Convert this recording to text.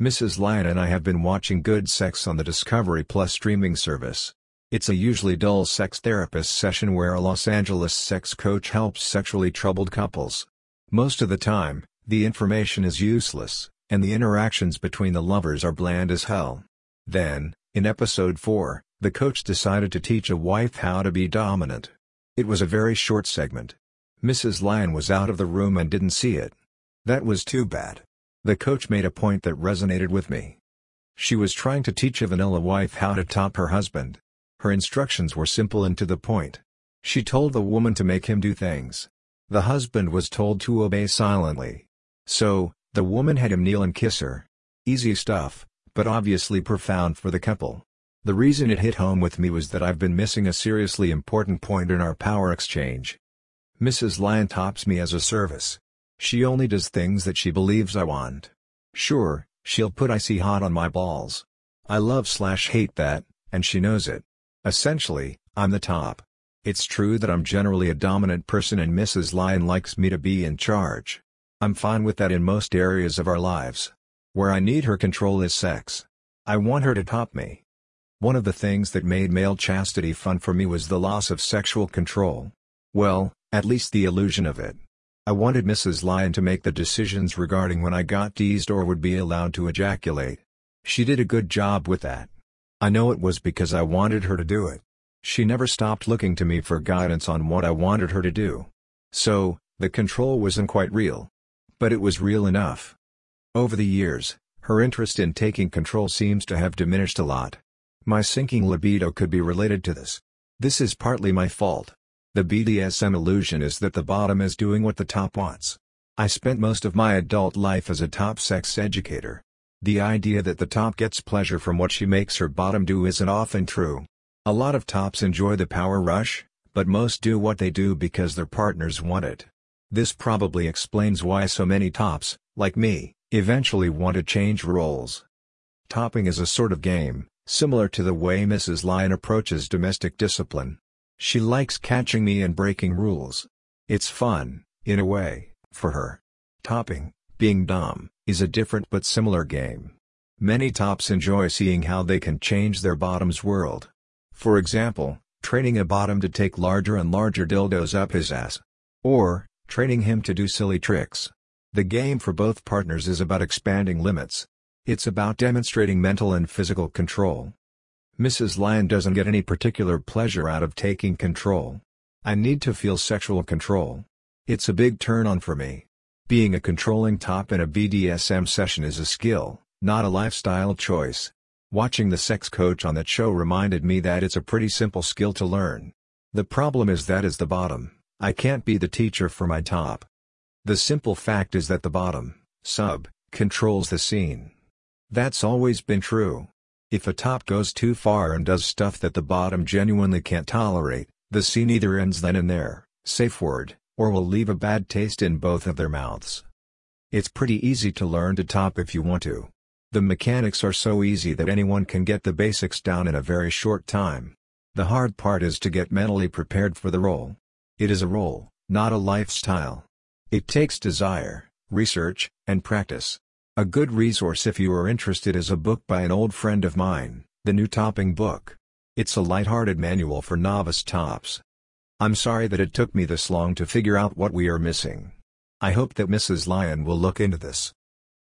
Mrs. Lion and I have been watching Good Sex on the Discovery Plus streaming service. It's a usually dull sex therapist session where a Los Angeles sex coach helps sexually troubled couples. Most of the time, the information is useless, and the interactions between the lovers are bland as hell. Then, in episode 4, the coach decided to teach a wife how to be dominant. It was a very short segment. Mrs. Lion was out of the room and didn't see it. That was too bad. The coach made a point that resonated with me. She was trying to teach a vanilla wife how to top her husband. Her instructions were simple and to the point. She told the woman to make him do things. The husband was told to obey silently. So, the woman had him kneel and kiss her. Easy stuff, but obviously profound for the couple. The reason it hit home with me was that I've been missing a seriously important point in our power exchange. Mrs. Lion tops me as a service. She only does things that she believes I want. Sure, she'll put icy hot on my balls. I love slash hate that, and she knows it. Essentially, I'm the top. It's true that I'm generally a dominant person and Mrs. Lion likes me to be in charge. I'm fine with that in most areas of our lives. Where I need her control is sex. I want her to top me. One of the things that made male chastity fun for me was the loss of sexual control. Well, at least the illusion of it. I wanted Mrs. Lion to make the decisions regarding when I got teased or would be allowed to ejaculate. She did a good job with that. I know it was because I wanted her to do it. She never stopped looking to me for guidance on what I wanted her to do. So, the control wasn't quite real. But it was real enough. Over the years, her interest in taking control seems to have diminished a lot. My sinking libido could be related to this. This is partly my fault. The BDSM illusion is that the bottom is doing what the top wants. I spent most of my adult life as a top sex educator. The idea that the top gets pleasure from what she makes her bottom do isn't often true. A lot of tops enjoy the power rush, but most do what they do because their partners want it. This probably explains why so many tops, like me, eventually want to change roles. Topping is a sort of game, similar to the way Mrs. Lion approaches domestic discipline. She likes catching me and breaking rules. It's fun, in a way, for her. Topping, being dom, is a different but similar game. Many tops enjoy seeing how they can change their bottom's world. For example, training a bottom to take larger and larger dildos up his ass. Or, training him to do silly tricks. The game for both partners is about expanding limits. It's about demonstrating mental and physical control. Mrs. Lion doesn't get any particular pleasure out of taking control. I need to feel sexual control. It's a big turn on for me. Being a controlling top in a BDSM session is a skill, not a lifestyle choice. Watching the sex coach on that show reminded me that it's a pretty simple skill to learn. The problem is that is the bottom, I can't be the teacher for my top. The simple fact is that the bottom, sub, controls the scene. That's always been true. If a top goes too far and does stuff that the bottom genuinely can't tolerate, the scene either ends then and there, safe word, or will leave a bad taste in both of their mouths. It's pretty easy to learn to top if you want to. The mechanics are so easy that anyone can get the basics down in a very short time. The hard part is to get mentally prepared for the role. It is a role, not a lifestyle. It takes desire, research, and practice. A good resource if you are interested is a book by an old friend of mine, The New Topping Book. It's a light-hearted manual for novice tops. I'm sorry that it took me this long to figure out what we are missing. I hope that Mrs. Lion will look into this.